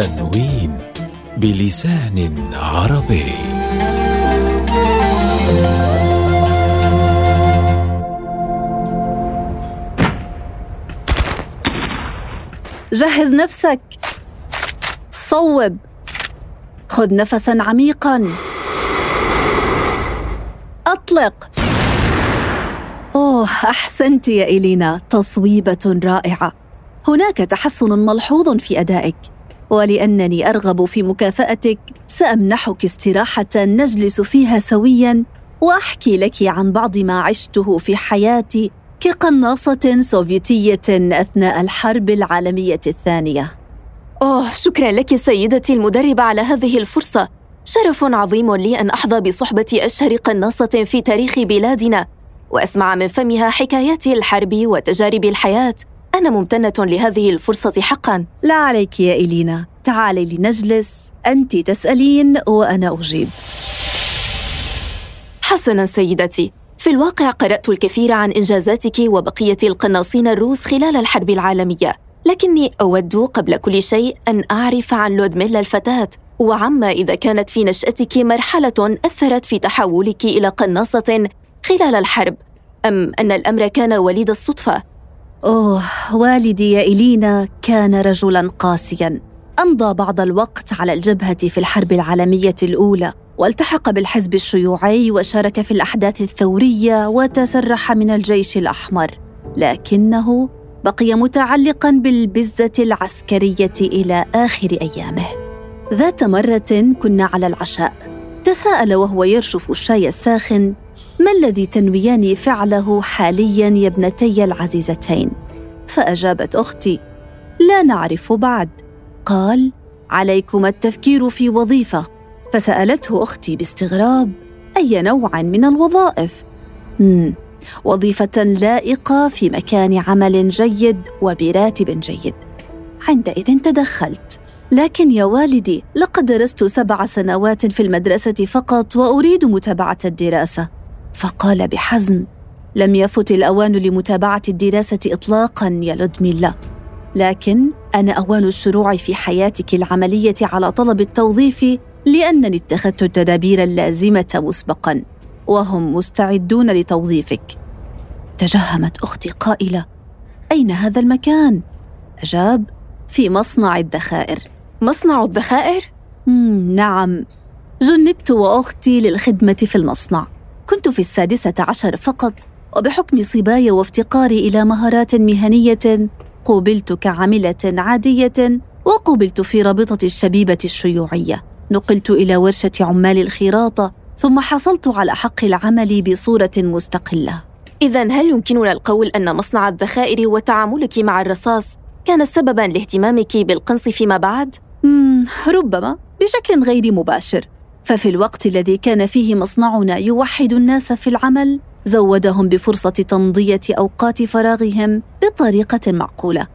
تنوين بلسان عربي. جهز نفسك. صوب. خذ نفسا عميقا. أطلق. أوه أحسنت يا إلينا. تصويبة رائعة. هناك تحسن ملحوظ في أدائك. ولأنني أرغب في مكافأتك سأمنحك استراحة نجلس فيها سويا وأحكي لك عن بعض ما عشته في حياتي كقناصة سوفيتية أثناء الحرب العالمية الثانية. أوه شكرا لك سيدتي المدربة على هذه الفرصة. شرف عظيم لي أن أحظى بصحبة أشهر قناصة في تاريخ بلادنا وأسمع من فمها حكايات الحرب وتجارب الحياة. أنا ممتنة لهذه الفرصة حقا. لا عليك يا إلينا. تعالي لنجلس. أنت تسألين وأنا أجيب. حسنا سيدتي. في الواقع قرأت الكثير عن إنجازاتك وبقية القناصين الروس خلال الحرب العالمية. لكني أود قبل كل شيء أن أعرف عن لودميلا الفتاة وعما إذا كانت في نشأتك مرحلة أثرت في تحولك إلى قناصة خلال الحرب. أم أن الأمر كان وليد الصدفة؟ أوه والدي يا إلينا كان رجلا قاسيا. أمضى بعض الوقت على الجبهة في الحرب العالمية الأولى والتحق بالحزب الشيوعي وشارك في الأحداث الثورية وتسرح من الجيش الأحمر. لكنه بقي متعلقا بالبزة العسكرية إلى آخر أيامه. ذات مرة كنا على العشاء تساءل وهو يرشف الشاي الساخن ما الذي تنويان فعله حاليا يا ابنتي العزيزتين؟ فأجابت أختي لا نعرف بعد. قال عليكما التفكير في وظيفة. فسألته أختي باستغراب أي نوع من الوظائف؟ مم. وظيفة لائقة في مكان عمل جيد وبراتب جيد. عندئذ تدخلت لكن يا والدي لقد درست سبع سنوات في المدرسة فقط وأريد متابعة الدراسة. فقال بحزم لم يفت الأوان لمتابعة الدراسة اطلاقا يا لودميلا. لكن أنا أوان الشروع في حياتك العملية على طلب التوظيف لأنني اتخذت التدابير اللازمة مسبقا وهم مستعدون لتوظيفك. تجهمت أختي قائلة أين هذا المكان؟ أجاب في مصنع الذخائر. مصنع الذخائر؟ نعم. جندت وأختي للخدمة في المصنع. كنت في السادسة عشر فقط وبحكم صباي وافتقاري إلى مهارات مهنية قوبلت كعاملة عادية وقوبلت في رابطة الشبيبة الشيوعية. نقلت إلى ورشة عمال الخراطه ثم حصلت على حق العمل بصورة مستقلة. اذا هل يمكننا القول أن مصنع الذخائر وتعاملك مع الرصاص كان سببا لاهتمامك بالقنص فيما بعد؟ ربما بشكل غير مباشر. ففي الوقت الذي كان فيه مصنعنا يوحد الناس في العمل زودهم بفرصة تمضية أوقات فراغهم بطريقة معقولة.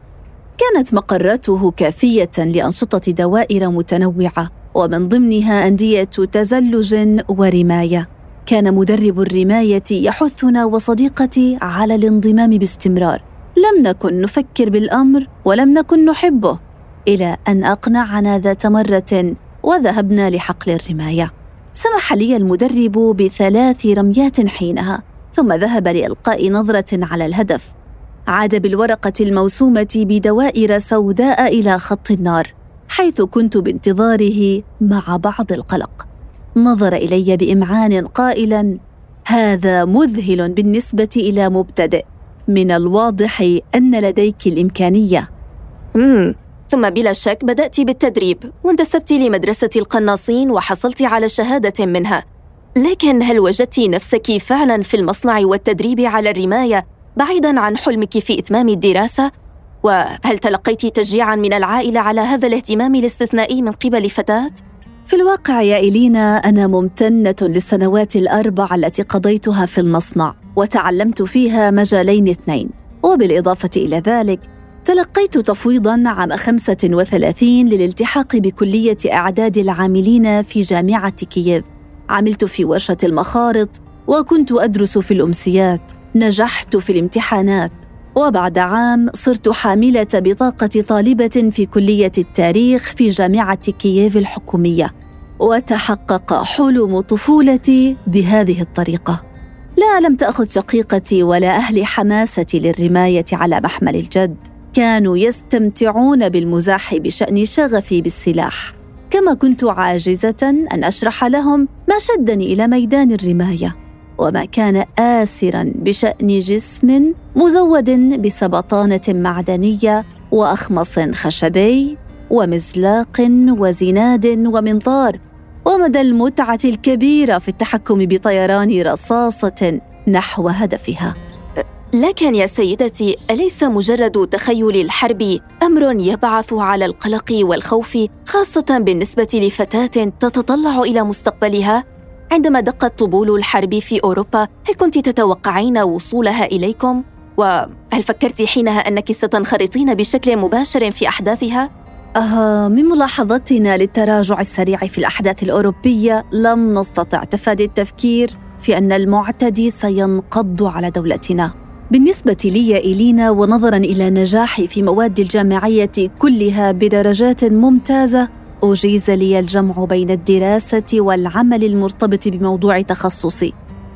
كانت مقراته كافية لأنشطة دوائر متنوعة ومن ضمنها أندية تزلج ورماية. كان مدرب الرماية يحثنا وصديقتي على الانضمام باستمرار. لم نكن نفكر بالأمر ولم نكن نحبه. إلى أن أقنعنا ذات مرة وذهبنا لحقل الرماية. سمح لي المدرب بثلاث رميات حينها ثم ذهب لإلقاء نظرة على الهدف. عاد بالورقة الموسومة بدوائر سوداء إلى خط النار حيث كنت بانتظاره مع بعض القلق. نظر إلي بإمعان قائلا هذا مذهل بالنسبة إلى مبتدئ. من الواضح أن لديك الإمكانية. مم. ثم بلا شك بدأت بالتدريب وانتسبت لمدرسة القناصين وحصلت على شهادة منها لكن هل وجدت نفسك فعلا في المصنع والتدريب على الرماية بعيدا عن حلمك في إتمام الدراسة؟ وهل تلقيت تشجيعا من العائلة على هذا الاهتمام الاستثنائي من قبل فتاة؟ في الواقع يا إلينا أنا ممتنة للسنوات الأربع التي قضيتها في المصنع وتعلمت فيها مجالين اثنين وبالإضافة إلى ذلك تلقيت تفويضا عام 35 للالتحاق بكلية إعداد العاملين في جامعة كييف. عملت في ورشة المخارط وكنت أدرس في الأمسيات. نجحت في الامتحانات. وبعد عام صرت حاملة بطاقة طالبة في كلية التاريخ في جامعة كييف الحكومية. وتحقق حلم طفولتي بهذه الطريقة. لا لم تأخذ شقيقتي ولا أهل حماستي للرماية على محمل الجد. كانوا يستمتعون بالمزاح بشأن شغفي بالسلاح. كما كنت عاجزة أن أشرح لهم ما شدني إلى ميدان الرماية وما كان آسرا بشأن جسم مزود بسبطانة معدنية وأخمص خشبي ومزلاق وزناد ومنظار. ومدى المتعة الكبيرة في التحكم بطيران رصاصة نحو هدفها. لكن يا سيدتي أليس مجرد تخيل الحرب أمر يبعث على القلق والخوف خاصة بالنسبة لفتاة تتطلع إلى مستقبلها؟ عندما دقت طبول الحرب في أوروبا هل كنت تتوقعين وصولها إليكم؟ وهل فكرت حينها أنك ستنخرطين بشكل مباشر في أحداثها؟ آه من ملاحظتنا للتراجع السريع في الأحداث الأوروبية لم نستطع تفادي التفكير في أن المعتدي سينقض على دولتنا. بالنسبة لي إلينا ونظرا إلى نجاحي في مواد الجامعية كلها بدرجات ممتازة أجيز لي الجمع بين الدراسة والعمل المرتبط بموضوع تخصصي.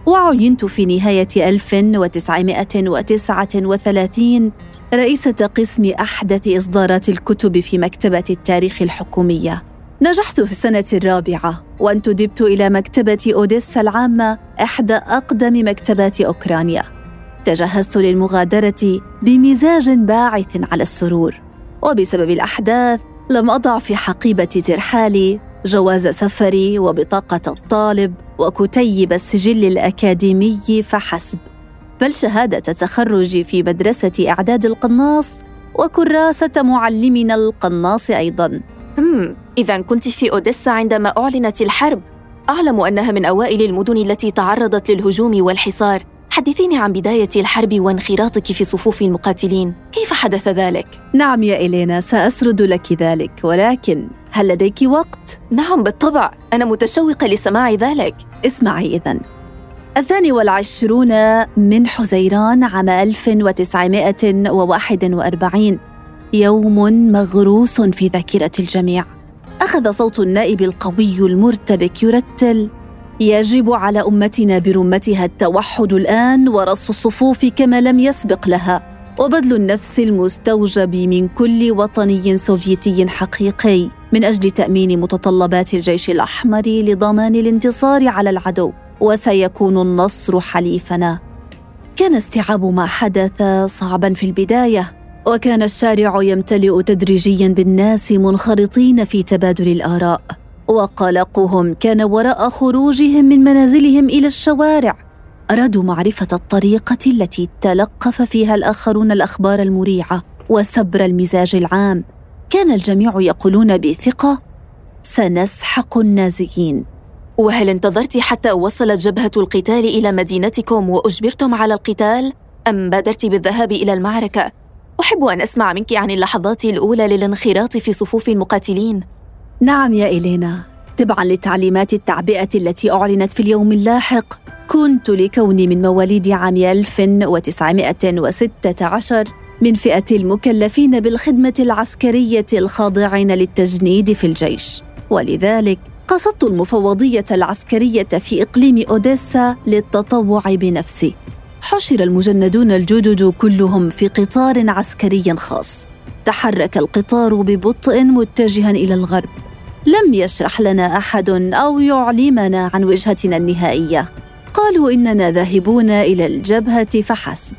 وعينت في نهاية 1939 رئيسة قسم أحدث إصدارات الكتب في مكتبة التاريخ الحكومية. نجحت في السنة الرابعة وانتدبت إلى مكتبة أوديسا العامة إحدى أقدم مكتبات أوكرانيا. تجهزت للمغادرة بمزاج باعث على السرور. وبسبب الأحداث لم أضع في حقيبة ترحالي جواز سفري وبطاقة الطالب وكتيب السجل الأكاديمي فحسب. بل شهادة تخرجي في مدرسة إعداد القناص وكراسة معلمنا القناص أيضاً. إذا كنت في أوديسا عندما أعلنت الحرب. أعلم أنها من أوائل المدن التي تعرضت للهجوم والحصار. حدثيني عن بداية الحرب وانخراطك في صفوف المقاتلين. كيف حدث ذلك؟ نعم يا إلينا سأسرد لك ذلك ولكن هل لديك وقت؟ نعم بالطبع. أنا متشوقة لسماع ذلك. اسمعي إذن. الثاني والعشرون من حزيران عام 1941 يوم مغروس في ذاكرة الجميع. أخذ صوت النائب القوي المرتبك يرتل. يجب على أمتنا برمتها التوحد الآن ورص الصفوف كما لم يسبق لها وبذل النفس المستوجب من كل وطني سوفيتي حقيقي من أجل تأمين متطلبات الجيش الأحمر لضمان الانتصار على العدو وسيكون النصر حليفنا. كان استيعاب ما حدث صعبا في البداية وكان الشارع يمتلئ تدريجيا بالناس منخرطين في تبادل الآراء. وقلقهم كان وراء خروجهم من منازلهم إلى الشوارع. أرادوا معرفة الطريقة التي تلقف فيها الآخرون الأخبار المريعة وسبر المزاج العام. كان الجميع يقولون بثقة سنسحق النازيين. وهل انتظرت حتى وصلت جبهة القتال إلى مدينتكم وأجبرتم على القتال؟ أم بادرت بالذهاب إلى المعركة؟ أحب أن أسمع منك عن اللحظات الأولى للانخراط في صفوف المقاتلين. نعم يا إلينا. تبعا لتعليمات التعبئة التي أعلنت في اليوم اللاحق كنت لكوني من مواليد عام 1916 من فئة المكلفين بالخدمة العسكرية الخاضعين للتجنيد في الجيش. ولذلك قصدت المفوضية العسكرية في إقليم أوديسا للتطوع بنفسي. حشر المجندون الجدد كلهم في قطار عسكري خاص. تحرك القطار ببطء متجها إلى الغرب. لم يشرح لنا أحد أو يعلمنا عن وجهتنا النهائية. قالوا إننا ذاهبون إلى الجبهة فحسب.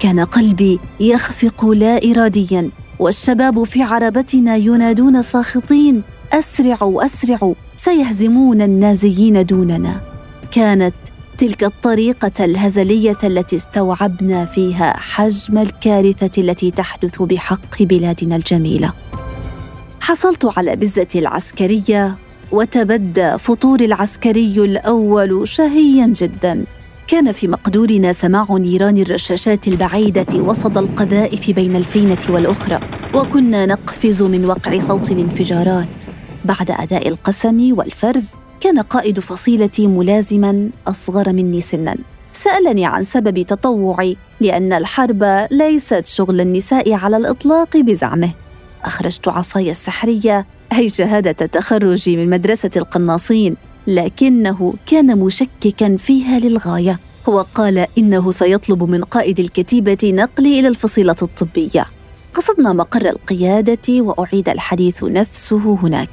كان قلبي يخفق لا اراديا والشباب في عربتنا ينادون ساخطين اسرعوا اسرعوا سيهزمون النازيين دوننا. كانت تلك الطريقة الهزلية التي استوعبنا فيها حجم الكارثة التي تحدث بحق بلادنا الجميلة. حصلت على بزة العسكرية وتبدى فطور العسكري الأول شهيا جدا. كان في مقدورنا سماع نيران الرشاشات البعيدة وسط القذائف بين الفينة والأخرى وكنا نقفز من وقع صوت الانفجارات. بعد أداء القسم والفرز كان قائد فصيلتي ملازما أصغر مني سنا. سألني عن سبب تطوعي لأن الحرب ليست شغل النساء على الإطلاق بزعمه. أخرجت عصاي السحرية أي شهادة تخرجي من مدرسة القناصين لكنه كان مشككا فيها للغاية. وقال إنه سيطلب من قائد الكتيبة نقلي إلى الفصيلة الطبية. قصدنا مقر القيادة وأعيد الحديث نفسه هناك.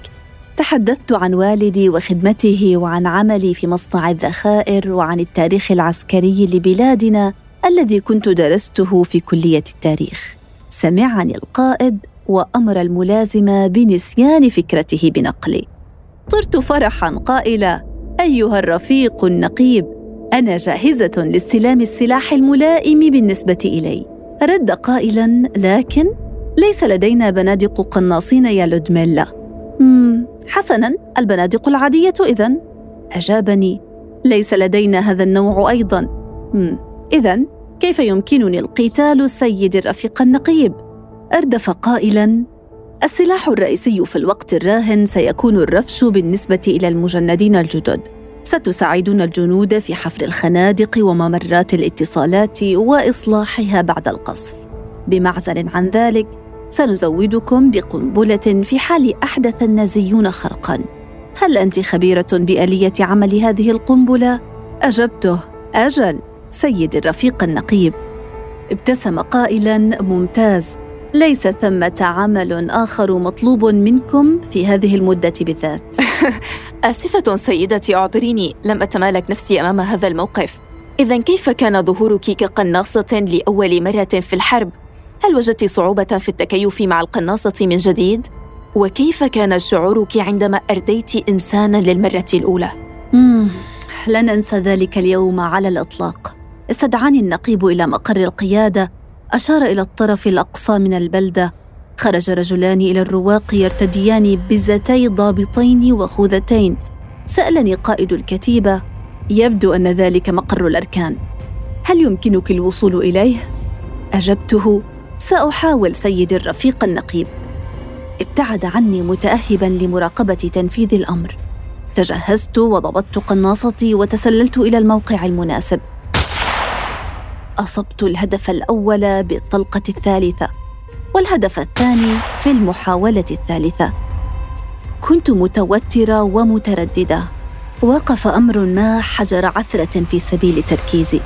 تحدثت عن والدي وخدمته وعن عملي في مصنع الذخائر وعن التاريخ العسكري لبلادنا الذي كنت درسته في كلية التاريخ. سمعني القائد. وأمر الملازم بنسيان فكرته بنقلي. طرت فرحا قائلا أيها الرفيق النقيب أنا جاهزة لاستلام السلاح الملائم بالنسبة إلي. رد قائلا لكن ليس لدينا بنادق قناصين يا لودميلا. حسنا البنادق العادية اذا أجابني ليس لدينا هذا النوع أيضا. اذا كيف يمكنني القتال سيدي الرفيق النقيب؟ أردف قائلا السلاح الرئيسي في الوقت الراهن سيكون الرفش بالنسبة إلى المجندين الجدد. ستساعدون الجنود في حفر الخنادق وممرات الاتصالات وإصلاحها بعد القصف. بمعزل عن ذلك سنزودكم بقنبلة في حال أحدث النازيون خرقا. هل أنت خبيرة بآلية عمل هذه القنبلة؟ أجبته. أجل. سيدي الرفيق النقيب. ابتسم قائلا ممتاز. ليس ثمة عمل آخر مطلوب منكم في هذه المدة بالذات. آسفة سيدتي أعذريني لم أتمالك نفسي أمام هذا الموقف. اذا كيف كان ظهورك كقناصة لأول مرة في الحرب؟ هل وجدت صعوبة في التكيف مع القناصة من جديد؟ وكيف كان شعورك عندما أرديت إنسانا للمرة الأولى؟ مم. لن أنسى ذلك اليوم على الإطلاق. استدعاني النقيب إلى مقر القيادة أشار إلى الطرف الأقصى من البلدة. خرج رجلان إلى الرواق يرتديان بزتي ضابطين وخوذتين. سألني قائد الكتيبة. يبدو أن ذلك مقر الأركان. هل يمكنك الوصول إليه؟ أجبته. سأحاول سيدي الرفيق النقيب. ابتعد عني متاهبا لمراقبة تنفيذ الأمر. تجهزت وضبطت قناصتي وتسللت إلى الموقع المناسب. أصبت الهدف الأول بالطلقة الثالثة والهدف الثاني في المحاولة الثالثة. كنت متوترة ومترددة. وقف أمر ما حجر عثرة في سبيل تركيزي.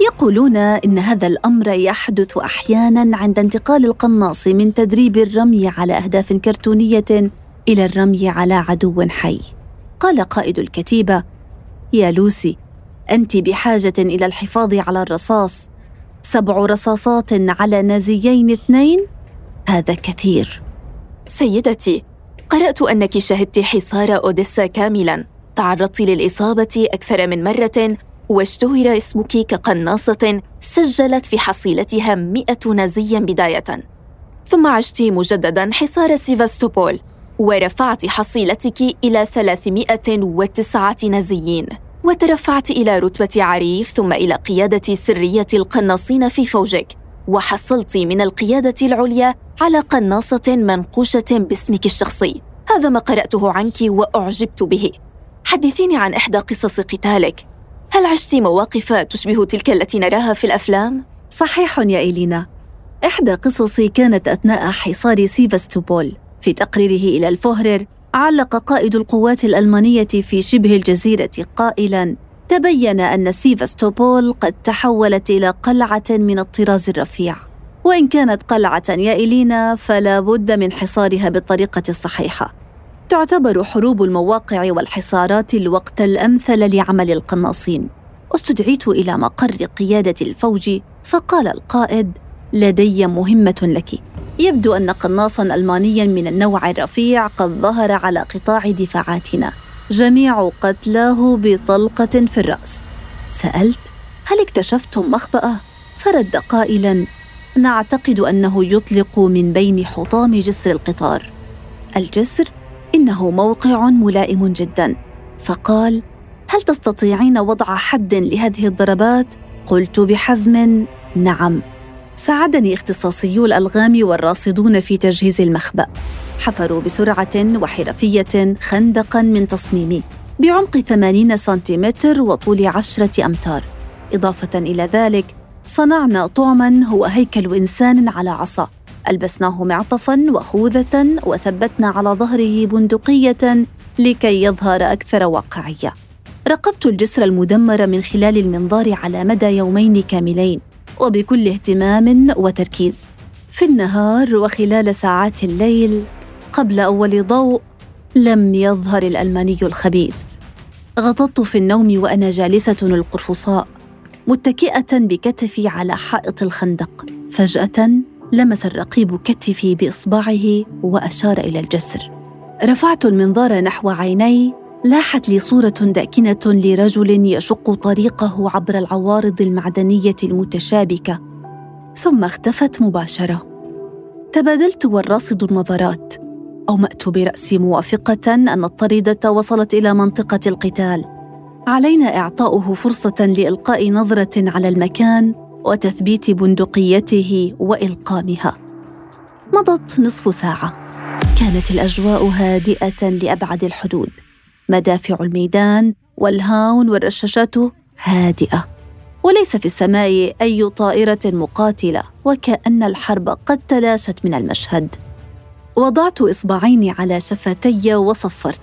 يقولون إن هذا الأمر يحدث أحيانا عند انتقال القناص من تدريب الرمي على أهداف كرتونية إلى الرمي على عدو حي. قال قائد الكتيبة يا لوسي أنت بحاجة إلى الحفاظ على الرصاص. سبع رصاصات على نازيين اثنين؟ هذا كثير. سيدتي قرأت أنك شهدت حصار أوديسا كاملا. تعرضت للإصابة أكثر من مرة واشتهر اسمك كقناصة سجلت في حصيلتها مئة نازيا بداية. ثم عشت مجددا حصار سيفاستوبول ورفعت حصيلتك إلى 309 نازيين. وترفعت إلى رتبة عريف ثم إلى قيادة سرية القناصين في فوجك وحصلت من القيادة العليا على قناصة منقوشة باسمك الشخصي. هذا ما قرأته عنك وأعجبت به. حدثيني عن إحدى قصص قتالك. هل عشت مواقف تشبه تلك التي نراها في الأفلام؟ صحيح يا إيلينا. إحدى قصصي كانت أثناء حصار سيفاستوبول في تقريره إلى الفهرر علق قائد القوات الألمانية في شبه الجزيرة قائلا تبين أن سيفاستوبول قد تحولت إلى قلعة من الطراز الرفيع. وإن كانت قلعة يا إلينا فلا بد من حصارها بالطريقة الصحيحة. تعتبر حروب المواقع والحصارات الوقت الأمثل لعمل القناصين. استدعيت إلى مقر قيادة الفوج فقال القائد لدي مهمة لك. يبدو أن قناصا المانيا من النوع الرفيع قد ظهر على قطاع دفاعاتنا. جميع قتلاه بطلقة في الرأس. سألت هل اكتشفتم مخبأة؟ فرد قائلا نعتقد أنه يطلق من بين حطام جسر القطار. الجسر؟ إنه موقع ملائم جدا. فقال هل تستطيعين وضع حد لهذه الضربات؟ قلت بحزم نعم. ساعدني اختصاصيو الألغام والراصدون في تجهيز المخبأ. حفروا بسرعة وحرفية خندقا من تصميمي بعمق 80 سنتيمتر وطول عشرة أمتار. إضافة إلى ذلك صنعنا طعما هو هيكل إنسان على عصا. ألبسناه معطفا وخوذة وثبتنا على ظهره بندقية لكي يظهر أكثر واقعية. راقبت الجسر المدمر من خلال المنظار على مدى يومين كاملين. وبكل اهتمام وتركيز في النهار وخلال ساعات الليل قبل أول ضوء لم يظهر الألماني الخبيث. غطت في النوم وأنا جالسة القرفصاء متكئة بكتفي على حائط الخندق. فجأة لمس الرقيب كتفي بإصبعه وأشار إلى الجسر. رفعت المنظار نحو عيني لاحت لي صورة داكنة لرجل يشق طريقه عبر العوارض المعدنية المتشابكة ثم اختفت مباشرة. تبادلت والراصد النظرات. أومأت براسي موافقة أن الطريده وصلت إلى منطقة القتال. علينا إعطاؤه فرصة لإلقاء نظرة على المكان وتثبيت بندقيته وإلقامها. مضت نصف ساعة. كانت الأجواء هادئة لأبعد الحدود. مدافع الميدان والهاون والرشاشات هادئة. وليس في السماء أي طائرة مقاتلة وكأن الحرب قد تلاشت من المشهد. وضعت إصبعين على شفتي وصفرت.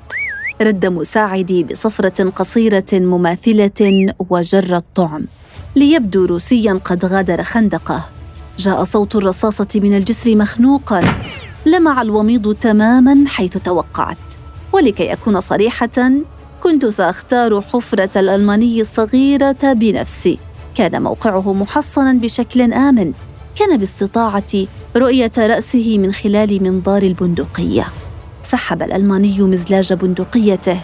رد مساعدي بصفرة قصيرة مماثلة وجر الطعم. ليبدو روسيا قد غادر خندقه. جاء صوت الرصاصة من الجسر مخنوقا. لمع الوميض تماما حيث توقعت. ولكي أكون صريحة كنت سأختار حفرة الألماني الصغيرة بنفسي. كان موقعه محصنا بشكل آمن. كان باستطاعتي رؤية رأسه من خلال منظار البندقية. سحب الألماني مزلاج بندقيته.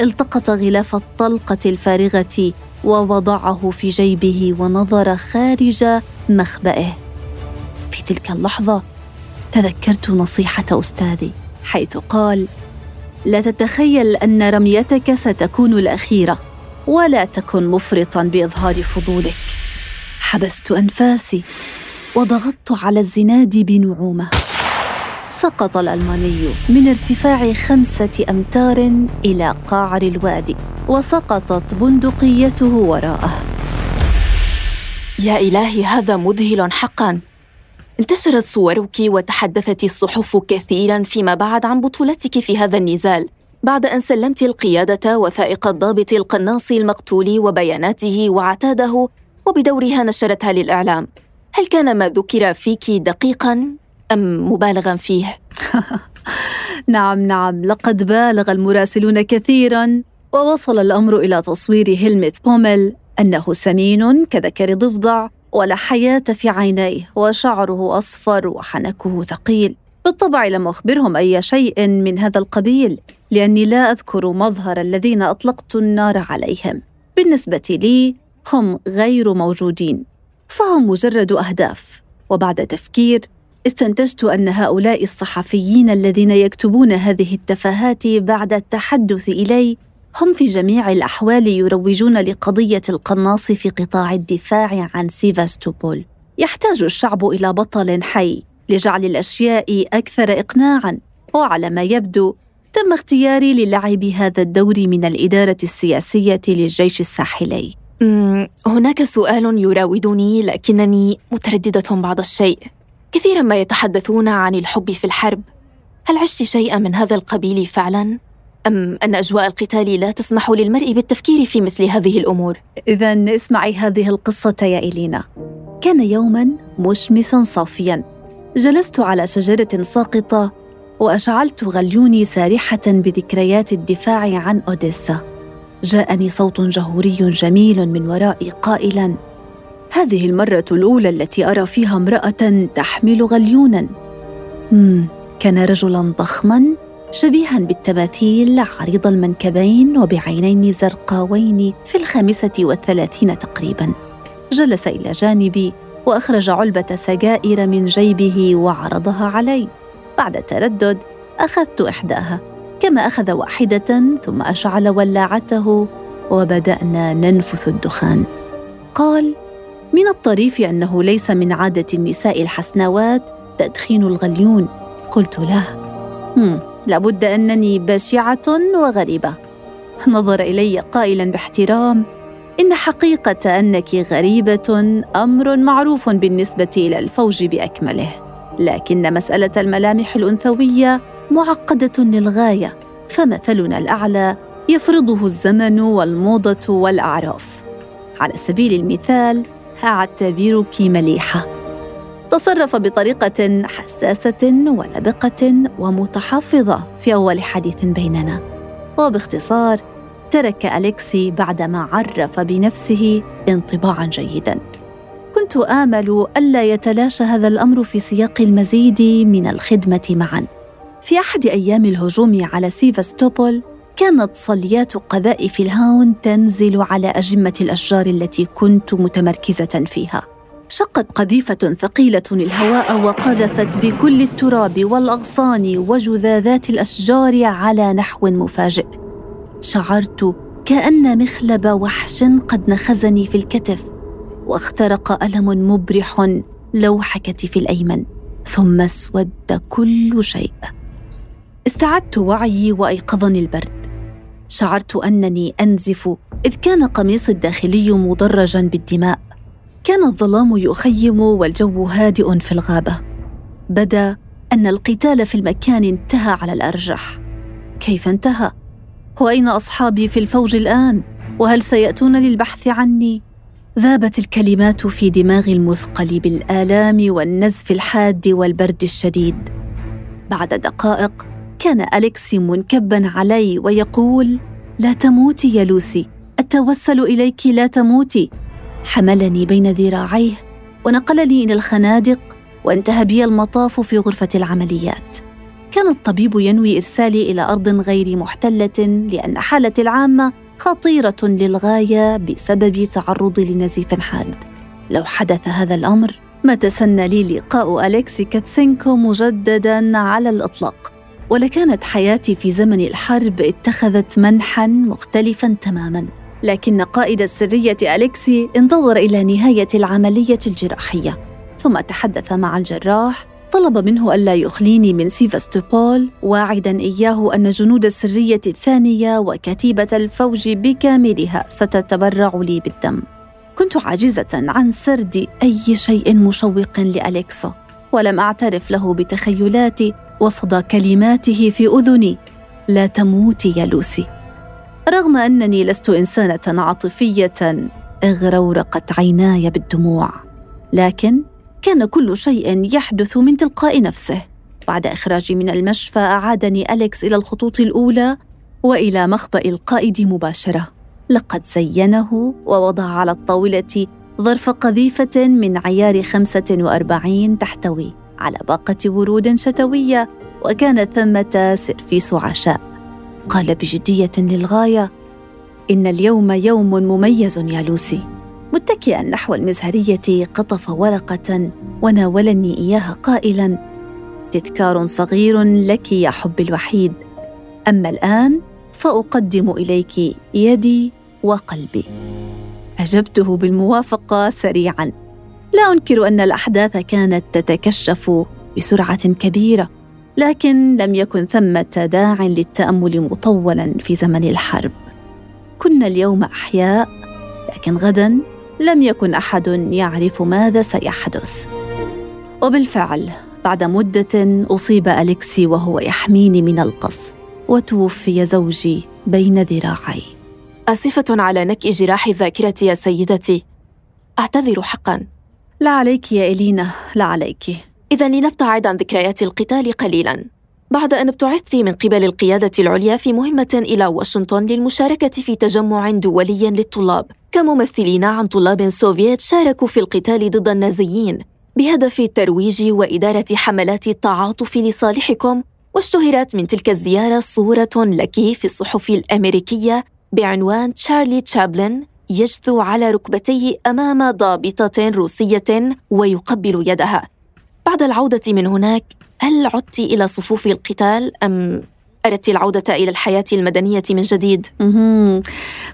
التقط غلاف الطلقة الفارغة ووضعه في جيبه ونظر خارج مخبئه. في تلك اللحظة تذكرت نصيحة أستاذي حيث قال لا تتخيل أن رميتك ستكون الأخيرة ولا تكن مفرطا بإظهار فضولك. حبست أنفاسي وضغطت على الزناد بنعومة. سقط الألماني من ارتفاع خمسة أمتار إلى قعر الوادي وسقطت بندقيته وراءه. يا إلهي هذا مذهل حقا. انتشرت صورك وتحدثت الصحف كثيرا فيما بعد عن بطولتك في هذا النزال بعد أن سلمت القيادة وثائق الضابط القناص المقتول وبياناته وعتاده وبدورها نشرتها للإعلام. هل كان ما ذكر فيك دقيقا أم مبالغا فيه؟ نعم نعم. لقد بالغ المراسلون كثيرا ووصل الأمر إلى تصوير هيلمت بومل أنه سمين كذكر ضفدع ولا حياة في عينيه وشعره أصفر وحنكه ثقيل. بالطبع لم أخبرهم أي شيء من هذا القبيل لأني لا أذكر مظهر الذين أطلقت النار عليهم. بالنسبة لي هم غير موجودين فهم مجرد أهداف. وبعد تفكير استنتجت أن هؤلاء الصحفيين الذين يكتبون هذه التفاهات بعد التحدث إلي هم في جميع الأحوال يروجون لقضية القناص في قطاع الدفاع عن سيفاستوبول. يحتاج الشعب إلى بطل حي لجعل الأشياء أكثر اقناعا. وعلى ما يبدو تم اختياري للعب هذا الدور من الإدارة السياسية للجيش الساحلي. هناك سؤال يراودني لكنني مترددة بعض الشيء. كثيرا ما يتحدثون عن الحب في الحرب. هل عشت شيئا من هذا القبيل فعلا؟ أم أن أجواء القتال لا تسمح للمرء بالتفكير في مثل هذه الأمور؟ اذا اسمعي هذه القصة يا إلينا. كان يوما مشمسا صافيا. جلست على شجرة ساقطة وأشعلت غليوني سارحة بذكريات الدفاع عن أوديسا. جاءني صوت جهوري جميل من ورائي قائلا هذه المرة الأولى التي أرى فيها امرأة تحمل غليونا. مم كان رجلا ضخما؟ شبيها بالتماثيل عريض المنكبين وبعينين زرقاوين في الخامسة والثلاثين تقريبا. جلس إلى جانبي وأخرج علبة سجائر من جيبه وعرضها علي. بعد تردد أخذت إحداها كما أخذ واحدة ثم أشعل ولاعته وبدأنا ننفث الدخان. قال من الطريف أنه ليس من عادة النساء الحسناوات تدخين الغليون. قلت له هم. لابد أنني بشعة وغريبة. نظر إلي قائلا باحترام. إن حقيقة أنك غريبة أمر معروف بالنسبة إلى الفوج بأكمله. لكن مسألة الملامح الأنثوية معقدة للغاية. فمثلنا الأعلى يفرضه الزمن والموضة والأعراف. على سبيل المثال أعتبرك مليحة. تصرف بطريقة حساسة ولبقة ومتحفظة في أول حديث بيننا. وباختصار ترك أليكسي بعدما عرف بنفسه انطباعا جيدا. كنت آمل ألا يتلاشى هذا الأمر في سياق المزيد من الخدمة معا. في أحد أيام الهجوم على سيفاستوبول كانت صليات قذائف الهاون تنزل على أجمة الأشجار التي كنت متمركزة فيها. شقت قذيفة ثقيلة الهواء وقذفت بكل التراب والأغصان وجذاذات الأشجار على نحو مفاجئ. شعرت كأن مخلب وحش قد نخزني في الكتف واخترق ألم مبرح لوح كتفي الأيمن ثم اسود كل شيء. استعدت وعيي وأيقظني البرد. شعرت أنني أنزف إذ كان قميصي الداخلي مدرجا بالدماء. كان الظلام يخيم والجو هادئ في الغابة. بدا أن القتال في المكان انتهى على الأرجح. كيف انتهى؟ وأين أصحابي في الفوج الآن؟ وهل سيأتون للبحث عني؟ ذابت الكلمات في دماغي المثقل بالالام والنزف الحاد والبرد الشديد. بعد دقائق كان أليكسي منكبا علي ويقول لا تموتي يا لوسي. أتوسل إليك لا تموتي. حملني بين ذراعيه ونقلني إلى الخنادق وانتهى بي المطاف في غرفة العمليات. كان الطبيب ينوي إرسالي إلى أرض غير محتلة لأن حالتي العامة خطيرة للغاية بسبب تعرضي لنزيف حاد. لو حدث هذا الأمر ما تسنى لي لقاء أليكسي كاتسينكو مجددا على الإطلاق. ولكانت حياتي في زمن الحرب اتخذت منحا مختلفا تماما. لكن قائد السرية أليكسي انتظر إلى نهاية العملية الجراحية. ثم تحدث مع الجراح طلب منه ألا يخليني من سيفاستوبول واعدا إياه أن جنود السرية الثانية وكتيبة الفوج بكاملها ستتبرع لي بالدم. كنت عاجزة عن سرد أي شيء مشوق لأليكسو ولم أعترف له بتخيلاتي وصدى كلماته في أذني لا تموتي يا لوسي. رغم أنني لست إنسانة عاطفية اغرورقت عيناي بالدموع. لكن كان كل شيء يحدث من تلقاء نفسه. بعد إخراجي من المشفى أعادني أليكس إلى الخطوط الأولى وإلى مخبأ القائد مباشرة. لقد زينه ووضع على الطاولة ظرف قذيفة من عيار خمسة وأربعين تحتوي على باقة ورود شتوية وكان ثمة سيرفيس عشاء قال بجدية للغاية إن اليوم يوم مميز يا لوسي. متكئا نحو المزهرية قطف ورقة وناولني إياها قائلا تذكار صغير لك يا حبي الوحيد. أما الآن فأقدم إليك يدي وقلبي. أجبته بالموافقة سريعا. لا أنكر أن الأحداث كانت تتكشف بسرعة كبيرة. لكن لم يكن ثمة داع للتأمل مطولا في زمن الحرب. كنا اليوم أحياء لكن غدا لم يكن أحد يعرف ماذا سيحدث. وبالفعل بعد مدة أصيب أليكسي وهو يحميني من القصف وتوفي زوجي بين ذراعي. آسفة على نكء جراح ذاكرتي يا سيدتي. أعتذر حقا. لا عليك يا إلينا لا عليك. إذا لنبتعد عن ذكريات القتال قليلا. بعد أن ابتعثت من قبل القيادة العليا في مهمة إلى واشنطن للمشاركة في تجمع دولي للطلاب كممثلين عن طلاب سوفييت شاركوا في القتال ضد النازيين بهدف الترويج وإدارة حملات التعاطف لصالحكم واشتهرت من تلك الزيارة صورة لك في الصحف الأمريكية بعنوان تشارلي تشابلن يجثو على ركبتيه أمام ضابطة روسية ويقبل يدها بعد العودة من هناك هل عدت إلى صفوف القتال أم أردت العودة إلى الحياة المدنية من جديد؟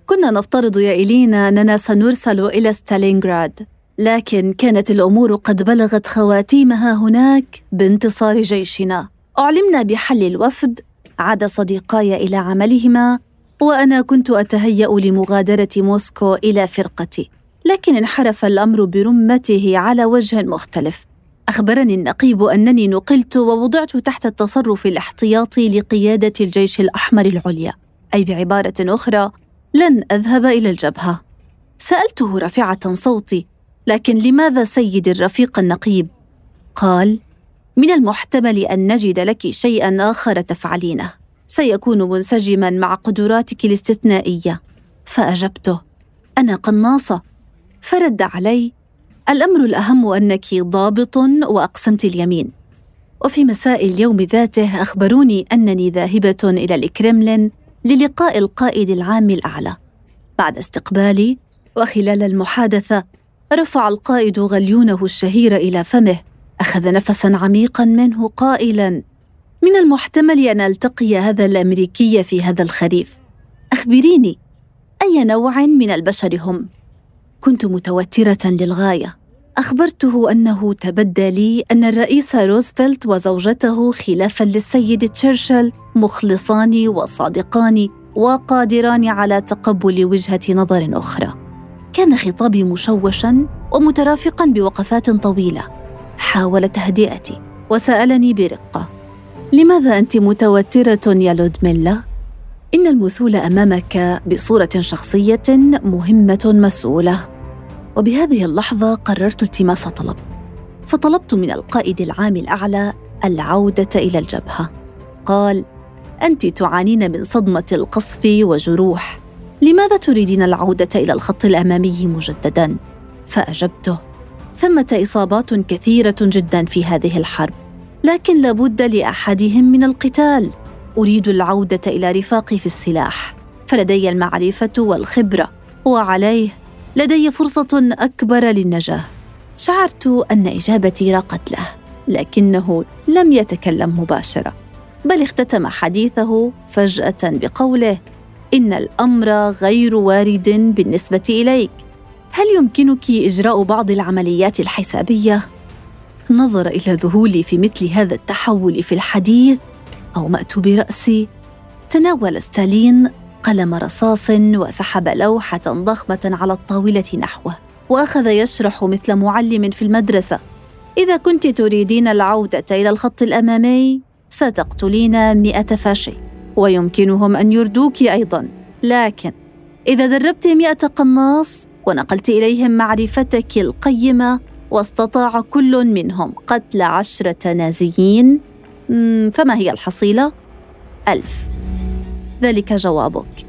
كنا نفترض يا إلينا أننا سنرسل إلى ستالينغراد لكن كانت الأمور قد بلغت خواتيمها هناك بانتصار جيشنا. أعلمنا بحل الوفد عاد صديقاي إلى عملهما وأنا كنت أتهيأ لمغادرة موسكو إلى فرقتي لكن انحرف الأمر برمته على وجه مختلف. أخبرني النقيب أنني نقلت ووضعت تحت التصرف الاحتياطي لقيادة الجيش الأحمر العليا أي بعبارة أخرى لن أذهب إلى الجبهة. سألته رافعة صوتي لكن لماذا سيدي الرفيق النقيب؟ قال من المحتمل أن نجد لك شيئا آخر تفعلينه سيكون منسجما مع قدراتك الاستثنائية. فأجبته أنا قناصة. فرد علي الأمر الأهم أنك ضابط وأقسمت اليمين. وفي مساء اليوم ذاته أخبروني أنني ذاهبة إلى الكرملين للقاء القائد العام الأعلى. بعد استقبالي وخلال المحادثة رفع القائد غليونه الشهير إلى فمه أخذ نفسا عميقا منه قائلا من المحتمل أن ألتقي هذا الأمريكي في هذا الخريف. أخبريني أي نوع من البشر هم؟ كنت متوترة للغاية. أخبرته أنه تبدى لي أن الرئيس روزفلت وزوجته خلافا للسيد تشرشل مخلصان وصادقان وقادران على تقبل وجهة نظر أخرى. كان خطابي مشوشا ومترافقا بوقفات طويلة. حاول تهدئتي وسألني برقة. لماذا أنت متوترة يا لودميلا؟ إن المثول أمامك بصورة شخصية مهمة مسؤولة. وبهذه اللحظة قررت التماس طلب. فطلبت من القائد العام الأعلى العودة إلى الجبهة. قال أنت تعانين من صدمة القصف وجروح. لماذا تريدين العودة إلى الخط الأمامي مجددا؟ فأجبته. ثمة إصابات كثيرة جدا في هذه الحرب لكن لابد لأحدهم من القتال. أريد العودة إلى رفاقي في السلاح. فلدي المعرفة والخبرة وعليه لدي فرصة أكبر للنجاة. شعرت أن إجابتي راقت له لكنه لم يتكلم مباشرة. بل اختتم حديثه فجأة بقوله إن الأمر غير وارد بالنسبة إليك. هل يمكنك إجراء بعض العمليات الحسابية؟ نظر إلى ذهولي في مثل هذا التحول في الحديث. اومات برأسي. تناول ستالين قلم رصاص وسحب لوحة ضخمة على الطاولة نحوه وأخذ يشرح مثل معلم في المدرسة. إذا كنت تريدين العودة إلى الخط الأمامي ستقتلين مئة فاشي ويمكنهم أن يردوك أيضا. لكن إذا دربت مئة قناص ونقلت إليهم معرفتك القيمة واستطاع كل منهم قتل عشرة نازيين فما هي الحصيلة؟ ألف ذلك جوابك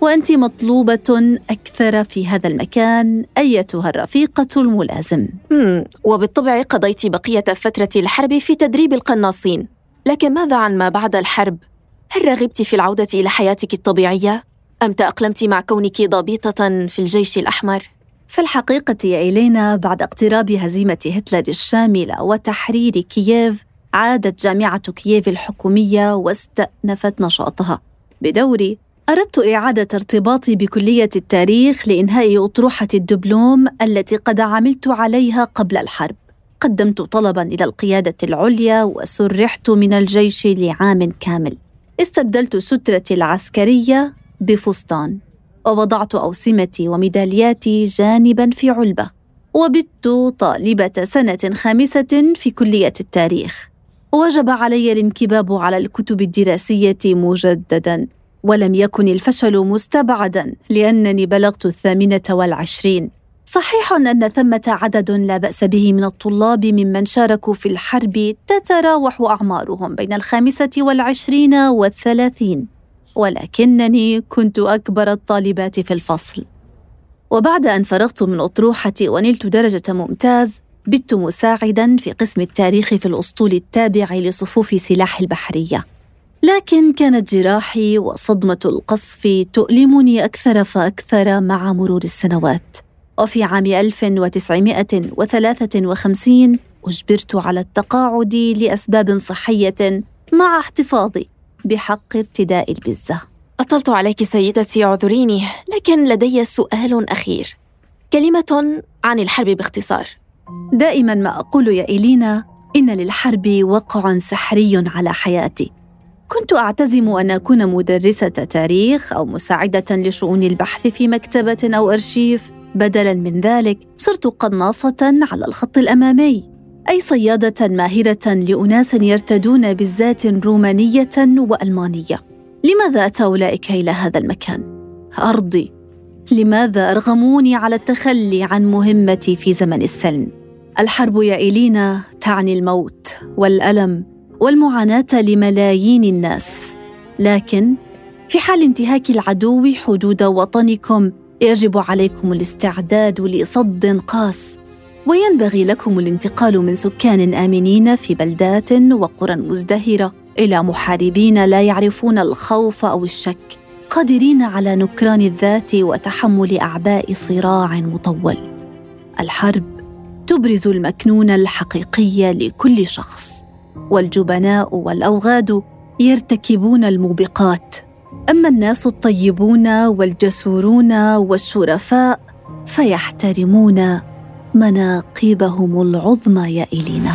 وأنت مطلوبة أكثر في هذا المكان أيتها الرفيقة الملازم وبالطبع قضيت بقية فترة الحرب في تدريب القناصين لكن ماذا عن ما بعد الحرب؟ هل رغبت في العودة إلى حياتك الطبيعية؟ أم تأقلمت مع كونك ضابطة في الجيش الأحمر؟ في الحقيقة يا إلينا بعد اقتراب هزيمة هتلر الشاملة وتحرير كييف عادت جامعة كييف الحكومية واستأنفت نشاطها. بدوري أردت إعادة ارتباطي بكلية التاريخ لإنهاء أطروحة الدبلوم التي قد عملت عليها قبل الحرب. قدمت طلبا إلى القيادة العليا وسرحت من الجيش لعام كامل. استبدلت سترتي العسكرية بفستان. ووضعت أوسمتي وميدالياتي جانبا في علبة. وبت طالبة سنة خامسة في كلية التاريخ. وجب علي الانكباب على الكتب الدراسية مجددا ولم يكن الفشل مستبعدا لأنني بلغت الثامنة والعشرين. صحيح أن ثمة عدد لا بأس به من الطلاب ممن شاركوا في الحرب تتراوح أعمارهم بين الخامسة والعشرين والثلاثين. ولكنني كنت أكبر الطالبات في الفصل. وبعد أن فرغت من أطروحتي ونلت درجة ممتاز بت مساعدا في قسم التاريخ في الأسطول التابع لصفوف سلاح البحرية. لكن كانت جراحي وصدمة القصف تؤلمني أكثر فأكثر مع مرور السنوات. وفي عام 1953 أجبرت على التقاعد لأسباب صحية مع احتفاظي بحق ارتداء البزة. أطلت عليك سيدتي اعذريني لكن لدي سؤال أخير. كلمة عن الحرب باختصار. دائما ما أقول يا إلينا إن للحرب وقع سحري على حياتي. كنت أعتزم أن أكون مدرسة تاريخ أو مساعدة لشؤون البحث في مكتبة أو أرشيف. بدلاً من ذلك صرت قناصة على الخط الأمامي أي صيادة ماهرة لأناس يرتدون بالذات رومانية وألمانية. لماذا أتى أولئك إلى هذا المكان؟ أرضي. لماذا أرغموني على التخلي عن مهمتي في زمن السلم؟ الحرب يا إلينا تعني الموت والألم والمعاناة لملايين الناس لكن في حال انتهاك العدو حدود وطنكم يجب عليكم الاستعداد لصد قاس وينبغي لكم الانتقال من سكان آمنين في بلدات وقرى مزدهرة إلى محاربين لا يعرفون الخوف أو الشك قادرين على نكران الذات وتحمل أعباء صراع مطول. الحرب تبرز المكنون الحقيقي لكل شخص والجبناء والأوغاد يرتكبون الموبقات. أما الناس الطيبون والجسورون والشرفاء فيحترمون مناقبهم العظمى يا إلينا